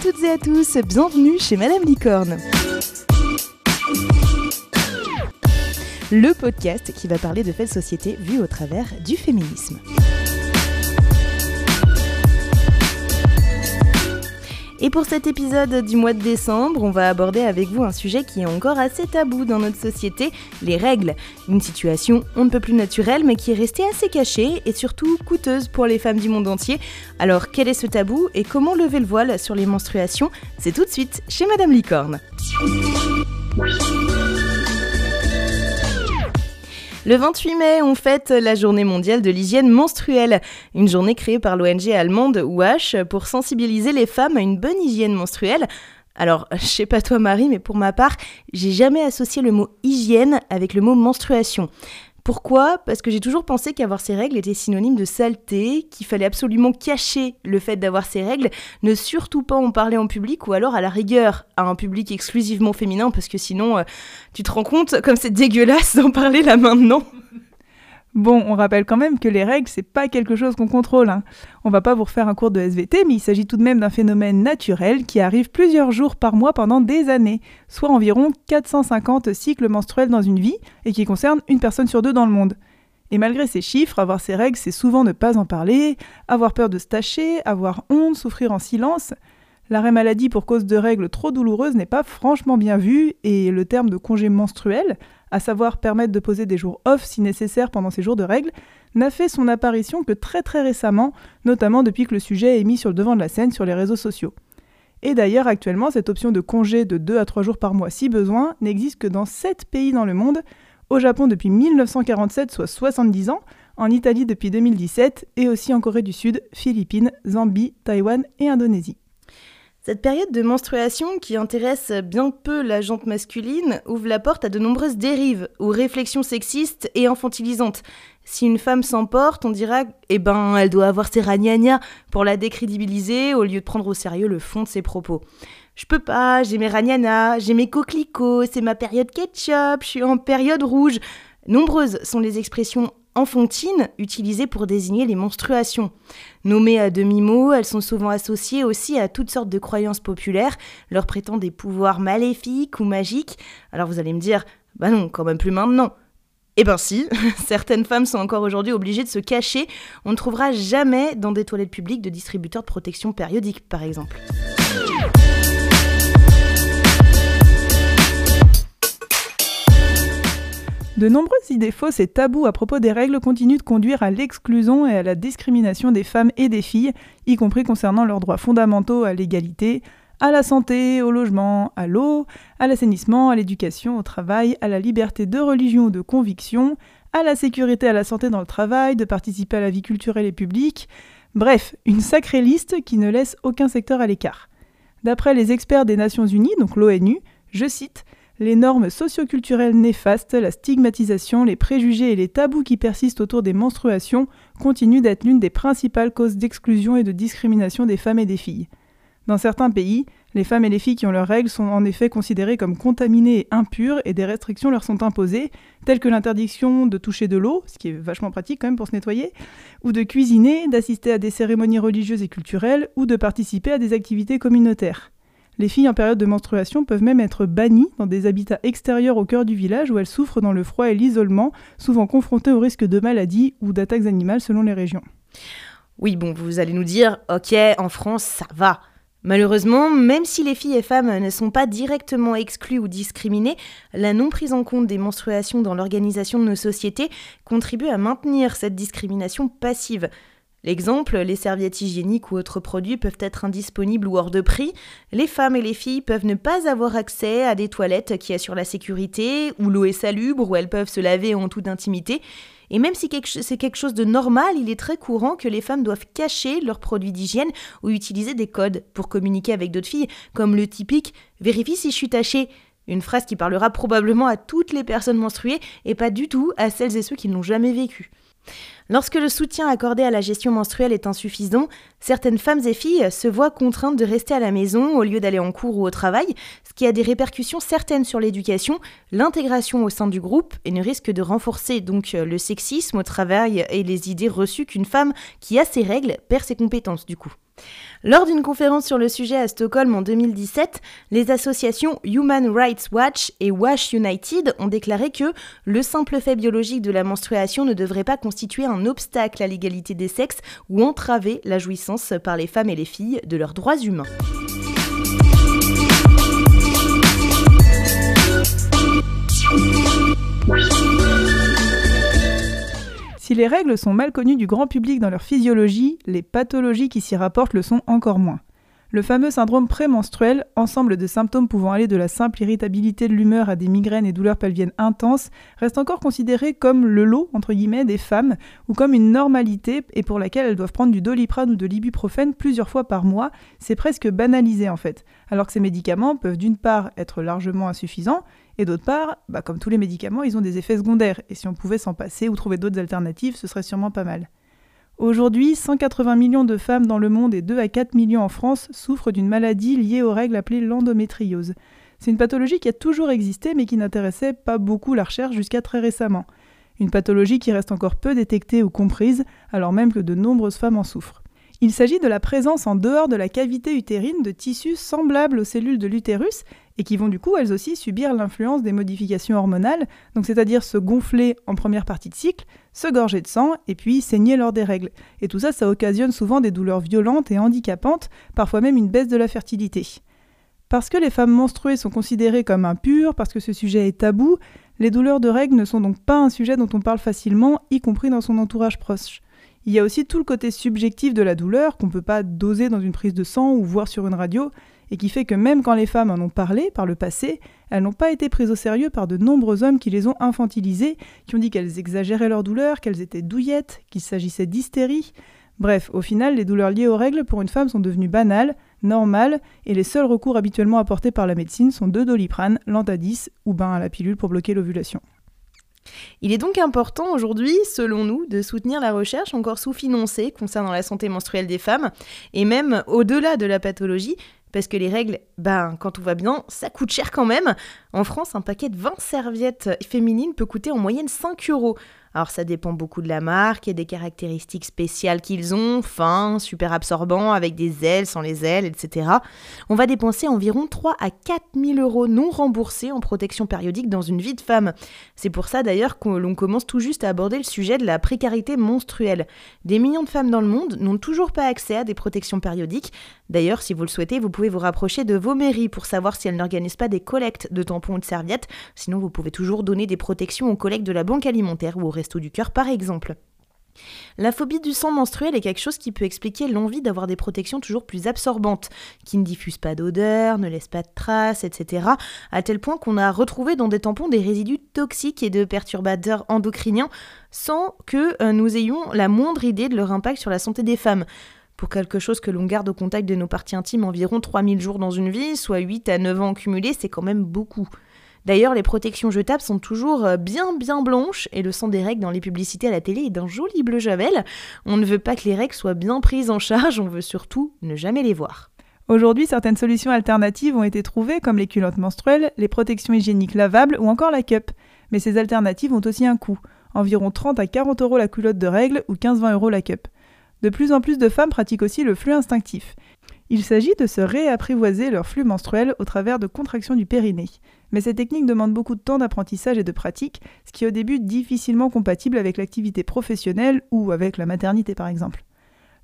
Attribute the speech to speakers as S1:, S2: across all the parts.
S1: toutes et à tous, bienvenue chez Madame Licorne. Le podcast qui va parler de faits de société vus au travers du féminisme. Et pour cet épisode du mois de décembre, on va aborder avec vous un sujet qui est encore assez tabou dans notre société, les règles. Une situation on ne peut plus naturelle mais qui est restée assez cachée et surtout coûteuse pour les femmes du monde entier. Alors quel est ce tabou et comment lever le voile sur les menstruations? C'est tout de suite chez Madame Licorne. Le 28 mai, on fête la journée mondiale de l'hygiène menstruelle, une journée créée par l'ONG allemande WASH pour sensibiliser les femmes à une bonne hygiène menstruelle. Alors, je sais pas toi Marie, mais pour ma part, j'ai jamais associé le mot hygiène avec le mot menstruation. Pourquoi? Parce que j'ai toujours pensé qu'avoir ces règles était synonyme de saleté, qu'il fallait absolument cacher le fait d'avoir ces règles, ne surtout pas en parler en public ou alors à la rigueur à un public exclusivement féminin parce que sinon euh, tu te rends compte comme c'est dégueulasse d'en parler là maintenant.
S2: Bon, on rappelle quand même que les règles, c'est pas quelque chose qu'on contrôle. Hein. On va pas vous refaire un cours de SVT, mais il s'agit tout de même d'un phénomène naturel qui arrive plusieurs jours par mois pendant des années, soit environ 450 cycles menstruels dans une vie, et qui concerne une personne sur deux dans le monde. Et malgré ces chiffres, avoir ces règles, c'est souvent ne pas en parler, avoir peur de se tâcher, avoir honte, souffrir en silence. L'arrêt maladie pour cause de règles trop douloureuses n'est pas franchement bien vu, et le terme de congé menstruel, à savoir permettre de poser des jours off si nécessaire pendant ces jours de règles, n'a fait son apparition que très très récemment, notamment depuis que le sujet est mis sur le devant de la scène sur les réseaux sociaux. Et d'ailleurs, actuellement, cette option de congé de 2 à 3 jours par mois si besoin n'existe que dans 7 pays dans le monde, au Japon depuis 1947, soit 70 ans, en Italie depuis 2017 et aussi en Corée du Sud, Philippines, Zambie, Taïwan et Indonésie.
S1: Cette période de menstruation qui intéresse bien peu la jante masculine ouvre la porte à de nombreuses dérives ou réflexions sexistes et infantilisantes. Si une femme s'emporte, on dira eh ben elle doit avoir ses ragnagnas pour la décrédibiliser au lieu de prendre au sérieux le fond de ses propos. Je peux pas, j'ai mes ragnagnas, j'ai mes coquelicots, c'est ma période ketchup, je suis en période rouge. Nombreuses sont les expressions enfantines utilisées pour désigner les menstruations. Nommées à demi-mot, elles sont souvent associées aussi à toutes sortes de croyances populaires, leur prêtant des pouvoirs maléfiques ou magiques. Alors vous allez me dire, bah non, quand même plus maintenant. Eh ben si, certaines femmes sont encore aujourd'hui obligées de se cacher. On ne trouvera jamais dans des toilettes publiques de distributeurs de protection périodique, par exemple.
S2: De nombreuses idées fausses et tabous à propos des règles continuent de conduire à l'exclusion et à la discrimination des femmes et des filles, y compris concernant leurs droits fondamentaux à l'égalité, à la santé, au logement, à l'eau, à l'assainissement, à l'éducation, au travail, à la liberté de religion ou de conviction, à la sécurité, à la santé dans le travail, de participer à la vie culturelle et publique. Bref, une sacrée liste qui ne laisse aucun secteur à l'écart. D'après les experts des Nations Unies, donc l'ONU, je cite, les normes socioculturelles néfastes, la stigmatisation, les préjugés et les tabous qui persistent autour des menstruations continuent d'être l'une des principales causes d'exclusion et de discrimination des femmes et des filles. Dans certains pays, les femmes et les filles qui ont leurs règles sont en effet considérées comme contaminées et impures et des restrictions leur sont imposées, telles que l'interdiction de toucher de l'eau, ce qui est vachement pratique quand même pour se nettoyer, ou de cuisiner, d'assister à des cérémonies religieuses et culturelles, ou de participer à des activités communautaires. Les filles en période de menstruation peuvent même être bannies dans des habitats extérieurs au cœur du village où elles souffrent dans le froid et l'isolement, souvent confrontées au risque de maladies ou d'attaques animales selon les régions.
S1: Oui, bon, vous allez nous dire, ok, en France, ça va. Malheureusement, même si les filles et femmes ne sont pas directement exclues ou discriminées, la non prise en compte des menstruations dans l'organisation de nos sociétés contribue à maintenir cette discrimination passive. L'exemple, les serviettes hygiéniques ou autres produits peuvent être indisponibles ou hors de prix. Les femmes et les filles peuvent ne pas avoir accès à des toilettes qui assurent la sécurité, où l'eau est salubre, où elles peuvent se laver en toute intimité. Et même si c'est quelque chose de normal, il est très courant que les femmes doivent cacher leurs produits d'hygiène ou utiliser des codes pour communiquer avec d'autres filles, comme le typique Vérifie si je suis tachée. Une phrase qui parlera probablement à toutes les personnes menstruées et pas du tout à celles et ceux qui ne l'ont jamais vécu. Lorsque le soutien accordé à la gestion menstruelle est insuffisant, certaines femmes et filles se voient contraintes de rester à la maison au lieu d'aller en cours ou au travail, ce qui a des répercussions certaines sur l'éducation, l'intégration au sein du groupe et ne risque de renforcer donc le sexisme au travail et les idées reçues qu'une femme qui a ses règles perd ses compétences du coup. Lors d'une conférence sur le sujet à Stockholm en 2017, les associations Human Rights Watch et Wash United ont déclaré que le simple fait biologique de la menstruation ne devrait pas constituer un obstacle à l'égalité des sexes ou entraver la jouissance par les femmes et les filles de leurs droits humains.
S2: Si les règles sont mal connues du grand public dans leur physiologie, les pathologies qui s'y rapportent le sont encore moins. Le fameux syndrome prémenstruel, ensemble de symptômes pouvant aller de la simple irritabilité de l'humeur à des migraines et douleurs pelviennes intenses, reste encore considéré comme le lot entre guillemets des femmes ou comme une normalité et pour laquelle elles doivent prendre du doliprane ou de l'ibuprofène plusieurs fois par mois. C'est presque banalisé en fait. Alors que ces médicaments peuvent d'une part être largement insuffisants et d'autre part, bah, comme tous les médicaments, ils ont des effets secondaires et si on pouvait s'en passer ou trouver d'autres alternatives, ce serait sûrement pas mal. Aujourd'hui, 180 millions de femmes dans le monde et 2 à 4 millions en France souffrent d'une maladie liée aux règles appelées l'endométriose. C'est une pathologie qui a toujours existé mais qui n'intéressait pas beaucoup la recherche jusqu'à très récemment. Une pathologie qui reste encore peu détectée ou comprise alors même que de nombreuses femmes en souffrent. Il s'agit de la présence en dehors de la cavité utérine de tissus semblables aux cellules de l'utérus et qui vont du coup elles aussi subir l'influence des modifications hormonales, donc c'est-à-dire se gonfler en première partie de cycle, se gorger de sang et puis saigner lors des règles. Et tout ça, ça occasionne souvent des douleurs violentes et handicapantes, parfois même une baisse de la fertilité. Parce que les femmes menstruées sont considérées comme impures, parce que ce sujet est tabou, les douleurs de règles ne sont donc pas un sujet dont on parle facilement, y compris dans son entourage proche. Il y a aussi tout le côté subjectif de la douleur qu'on ne peut pas doser dans une prise de sang ou voir sur une radio, et qui fait que même quand les femmes en ont parlé par le passé, elles n'ont pas été prises au sérieux par de nombreux hommes qui les ont infantilisées, qui ont dit qu'elles exagéraient leur douleur, qu'elles étaient douillettes, qu'il s'agissait d'hystérie. Bref, au final, les douleurs liées aux règles pour une femme sont devenues banales, normales, et les seuls recours habituellement apportés par la médecine sont de doliprane, l'antadis ou ben la pilule pour bloquer l'ovulation.
S1: Il est donc important aujourd'hui, selon nous, de soutenir la recherche encore sous-financée concernant la santé menstruelle des femmes, et même au-delà de la pathologie, parce que les règles, ben, quand tout va bien, ça coûte cher quand même. En France, un paquet de 20 serviettes féminines peut coûter en moyenne 5 euros. Alors ça dépend beaucoup de la marque et des caractéristiques spéciales qu'ils ont, fin, super absorbant, avec des ailes, sans les ailes, etc. On va dépenser environ 3 à 4 000 euros non remboursés en protection périodique dans une vie de femme. C'est pour ça d'ailleurs que l'on commence tout juste à aborder le sujet de la précarité menstruelle. Des millions de femmes dans le monde n'ont toujours pas accès à des protections périodiques. D'ailleurs, si vous le souhaitez, vous pouvez vous rapprocher de vos mairies pour savoir si elles n'organisent pas des collectes de tampons ou de serviettes. Sinon, vous pouvez toujours donner des protections aux collègues de la banque alimentaire ou au Du Cœur par exemple. La phobie du sang menstruel est quelque chose qui peut expliquer l'envie d'avoir des protections toujours plus absorbantes, qui ne diffusent pas d'odeur, ne laissent pas de traces, etc. À tel point qu'on a retrouvé dans des tampons des résidus toxiques et de perturbateurs endocriniens sans que euh, nous ayons la moindre idée de leur impact sur la santé des femmes. Pour quelque chose que l'on garde au contact de nos parties intimes environ 3000 jours dans une vie, soit 8 à 9 ans cumulés, c'est quand même beaucoup. D'ailleurs, les protections jetables sont toujours euh, bien bien blanches et le sang des règles dans les publicités à la télé est d'un joli bleu javel. On ne veut pas que les règles soient bien prises en charge, on veut surtout ne jamais les voir.
S2: Aujourd'hui, certaines solutions alternatives ont été trouvées, comme les culottes menstruelles, les protections hygiéniques lavables ou encore la cup. Mais ces alternatives ont aussi un coût, environ 30 à 40 euros la culotte de règles ou 15-20 euros la cup. De plus en plus de femmes pratiquent aussi le flux instinctif. Il s'agit de se réapprivoiser leur flux menstruel au travers de contractions du périnée. Mais cette technique demande beaucoup de temps d'apprentissage et de pratique, ce qui est au début difficilement compatible avec l'activité professionnelle ou avec la maternité par exemple.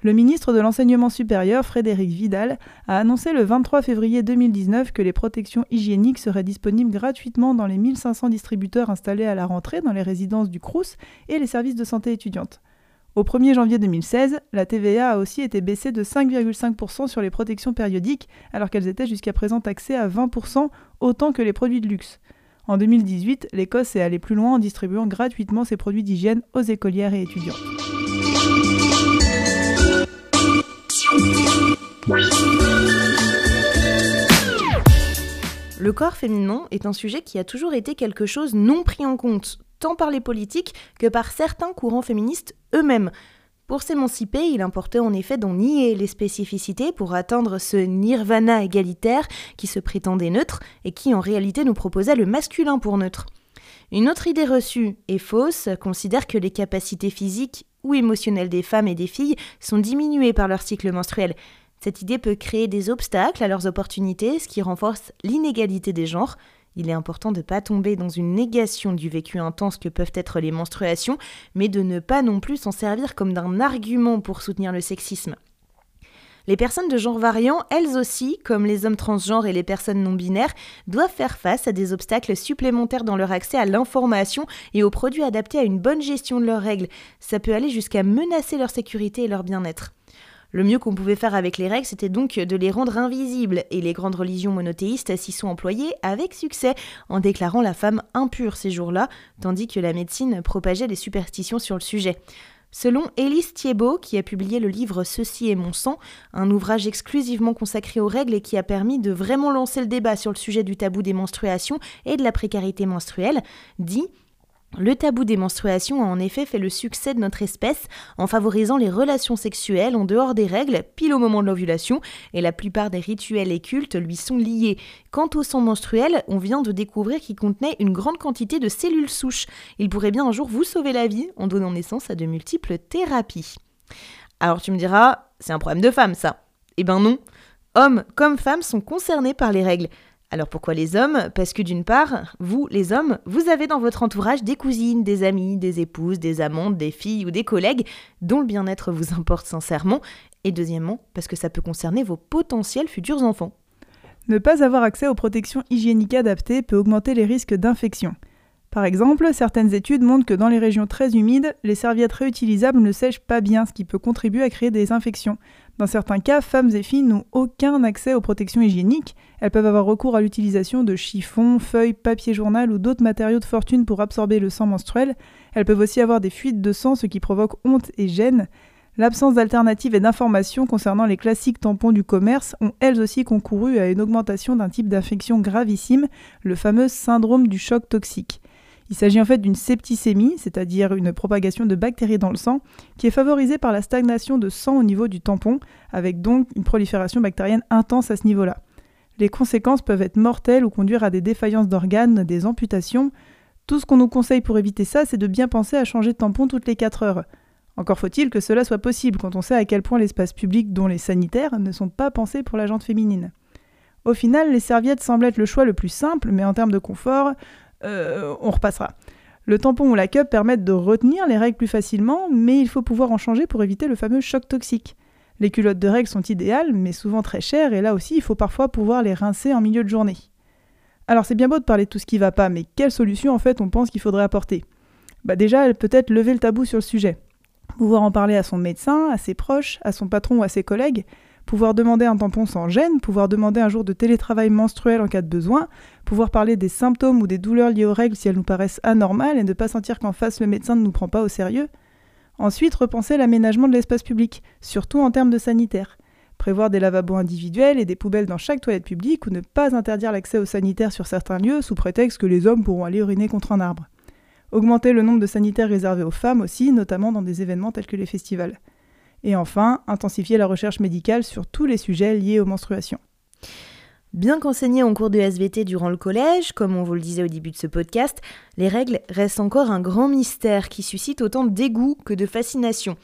S2: Le ministre de l'Enseignement supérieur, Frédéric Vidal, a annoncé le 23 février 2019 que les protections hygiéniques seraient disponibles gratuitement dans les 1500 distributeurs installés à la rentrée dans les résidences du CRUS et les services de santé étudiante. Au 1er janvier 2016, la TVA a aussi été baissée de 5,5% sur les protections périodiques, alors qu'elles étaient jusqu'à présent taxées à 20% autant que les produits de luxe. En 2018, l'Écosse est allée plus loin en distribuant gratuitement ses produits d'hygiène aux écolières et étudiantes.
S1: Le corps féminin est un sujet qui a toujours été quelque chose non pris en compte, tant par les politiques que par certains courants féministes eux-mêmes. Pour s'émanciper, il importait en effet d'en nier les spécificités pour atteindre ce nirvana égalitaire qui se prétendait neutre et qui en réalité nous proposait le masculin pour neutre. Une autre idée reçue et fausse considère que les capacités physiques ou émotionnelles des femmes et des filles sont diminuées par leur cycle menstruel. Cette idée peut créer des obstacles à leurs opportunités, ce qui renforce l'inégalité des genres. Il est important de ne pas tomber dans une négation du vécu intense que peuvent être les menstruations, mais de ne pas non plus s'en servir comme d'un argument pour soutenir le sexisme. Les personnes de genre variant, elles aussi, comme les hommes transgenres et les personnes non binaires, doivent faire face à des obstacles supplémentaires dans leur accès à l'information et aux produits adaptés à une bonne gestion de leurs règles. Ça peut aller jusqu'à menacer leur sécurité et leur bien-être. Le mieux qu'on pouvait faire avec les règles, c'était donc de les rendre invisibles, et les grandes religions monothéistes s'y sont employées avec succès, en déclarant la femme impure ces jours-là, tandis que la médecine propageait des superstitions sur le sujet. Selon Élise Thiebaud, qui a publié le livre Ceci est mon sang, un ouvrage exclusivement consacré aux règles et qui a permis de vraiment lancer le débat sur le sujet du tabou des menstruations et de la précarité menstruelle, dit le tabou des menstruations a en effet fait le succès de notre espèce en favorisant les relations sexuelles en dehors des règles, pile au moment de l'ovulation, et la plupart des rituels et cultes lui sont liés. Quant au sang menstruel, on vient de découvrir qu'il contenait une grande quantité de cellules souches. Il pourrait bien un jour vous sauver la vie en donnant naissance à de multiples thérapies. Alors tu me diras, c'est un problème de femme ça. Eh ben non. Hommes comme femmes sont concernés par les règles. Alors pourquoi les hommes? Parce que d'une part, vous, les hommes, vous avez dans votre entourage des cousines, des amis, des épouses, des amantes, des filles ou des collègues dont le bien-être vous importe sincèrement. Et deuxièmement, parce que ça peut concerner vos potentiels futurs enfants.
S2: Ne pas avoir accès aux protections hygiéniques adaptées peut augmenter les risques d'infection. Par exemple, certaines études montrent que dans les régions très humides, les serviettes réutilisables ne sèchent pas bien, ce qui peut contribuer à créer des infections. Dans certains cas, femmes et filles n'ont aucun accès aux protections hygiéniques. Elles peuvent avoir recours à l'utilisation de chiffons, feuilles, papier journal ou d'autres matériaux de fortune pour absorber le sang menstruel. Elles peuvent aussi avoir des fuites de sang, ce qui provoque honte et gêne. L'absence d'alternatives et d'informations concernant les classiques tampons du commerce ont elles aussi concouru à une augmentation d'un type d'infection gravissime, le fameux syndrome du choc toxique. Il s'agit en fait d'une septicémie, c'est-à-dire une propagation de bactéries dans le sang, qui est favorisée par la stagnation de sang au niveau du tampon, avec donc une prolifération bactérienne intense à ce niveau-là. Les conséquences peuvent être mortelles ou conduire à des défaillances d'organes, des amputations. Tout ce qu'on nous conseille pour éviter ça, c'est de bien penser à changer de tampon toutes les 4 heures. Encore faut-il que cela soit possible quand on sait à quel point l'espace public, dont les sanitaires, ne sont pas pensés pour la jante féminine. Au final, les serviettes semblent être le choix le plus simple, mais en termes de confort, euh, on repassera. Le tampon ou la cup permettent de retenir les règles plus facilement, mais il faut pouvoir en changer pour éviter le fameux choc toxique. Les culottes de règles sont idéales, mais souvent très chères, et là aussi il faut parfois pouvoir les rincer en milieu de journée. Alors c'est bien beau de parler de tout ce qui va pas, mais quelle solution en fait on pense qu'il faudrait apporter? Bah déjà, peut-être lever le tabou sur le sujet. Pouvoir en parler à son médecin, à ses proches, à son patron ou à ses collègues, pouvoir demander un tampon sans gêne, pouvoir demander un jour de télétravail menstruel en cas de besoin, pouvoir parler des symptômes ou des douleurs liées aux règles si elles nous paraissent anormales et ne pas sentir qu'en face le médecin ne nous prend pas au sérieux. Ensuite, repenser l'aménagement de l'espace public, surtout en termes de sanitaire. Prévoir des lavabos individuels et des poubelles dans chaque toilette publique ou ne pas interdire l'accès aux sanitaires sur certains lieux sous prétexte que les hommes pourront aller uriner contre un arbre. Augmenter le nombre de sanitaires réservés aux femmes aussi, notamment dans des événements tels que les festivals. Et enfin, intensifier la recherche médicale sur tous les sujets liés aux menstruations.
S1: Bien qu'enseignées en cours de SVT durant le collège, comme on vous le disait au début de ce podcast, les règles restent encore un grand mystère qui suscite autant de dégoût que de fascination.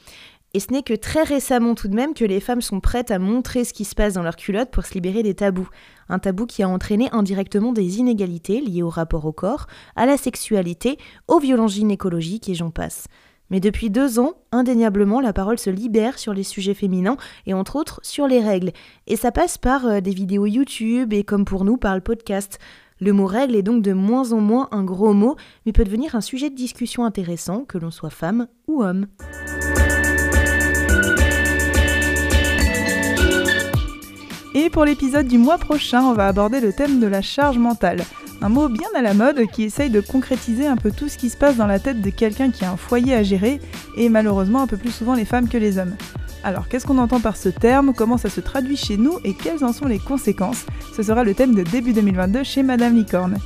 S1: Et ce n'est que très récemment tout de même que les femmes sont prêtes à montrer ce qui se passe dans leur culotte pour se libérer des tabous. Un tabou qui a entraîné indirectement des inégalités liées au rapport au corps, à la sexualité, aux violences gynécologiques et j'en passe. Mais depuis deux ans, indéniablement, la parole se libère sur les sujets féminins et entre autres sur les règles. Et ça passe par euh, des vidéos YouTube et comme pour nous par le podcast. Le mot règle est donc de moins en moins un gros mot, mais peut devenir un sujet de discussion intéressant, que l'on soit femme ou homme.
S2: Et pour l'épisode du mois prochain, on va aborder le thème de la charge mentale. Un mot bien à la mode qui essaye de concrétiser un peu tout ce qui se passe dans la tête de quelqu'un qui a un foyer à gérer, et malheureusement un peu plus souvent les femmes que les hommes. Alors qu'est-ce qu'on entend par ce terme, comment ça se traduit chez nous et quelles en sont les conséquences? Ce sera le thème de début 2022 chez Madame Licorne.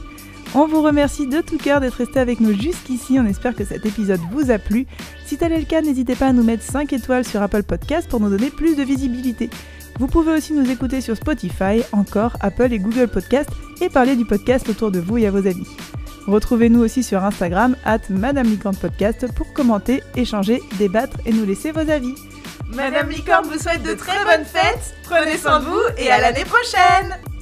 S2: On vous remercie de tout cœur d'être resté avec nous jusqu'ici, on espère que cet épisode vous a plu. Si tel est le cas, n'hésitez pas à nous mettre 5 étoiles sur Apple Podcast pour nous donner plus de visibilité. Vous pouvez aussi nous écouter sur Spotify, encore Apple et Google Podcast et parler du podcast autour de vous et à vos amis. Retrouvez-nous aussi sur Instagram, at Madame Podcast, pour commenter, échanger, débattre et nous laisser vos avis.
S1: Madame Licorne vous souhaite de très bonnes fêtes, prenez soin de vous et à l'année prochaine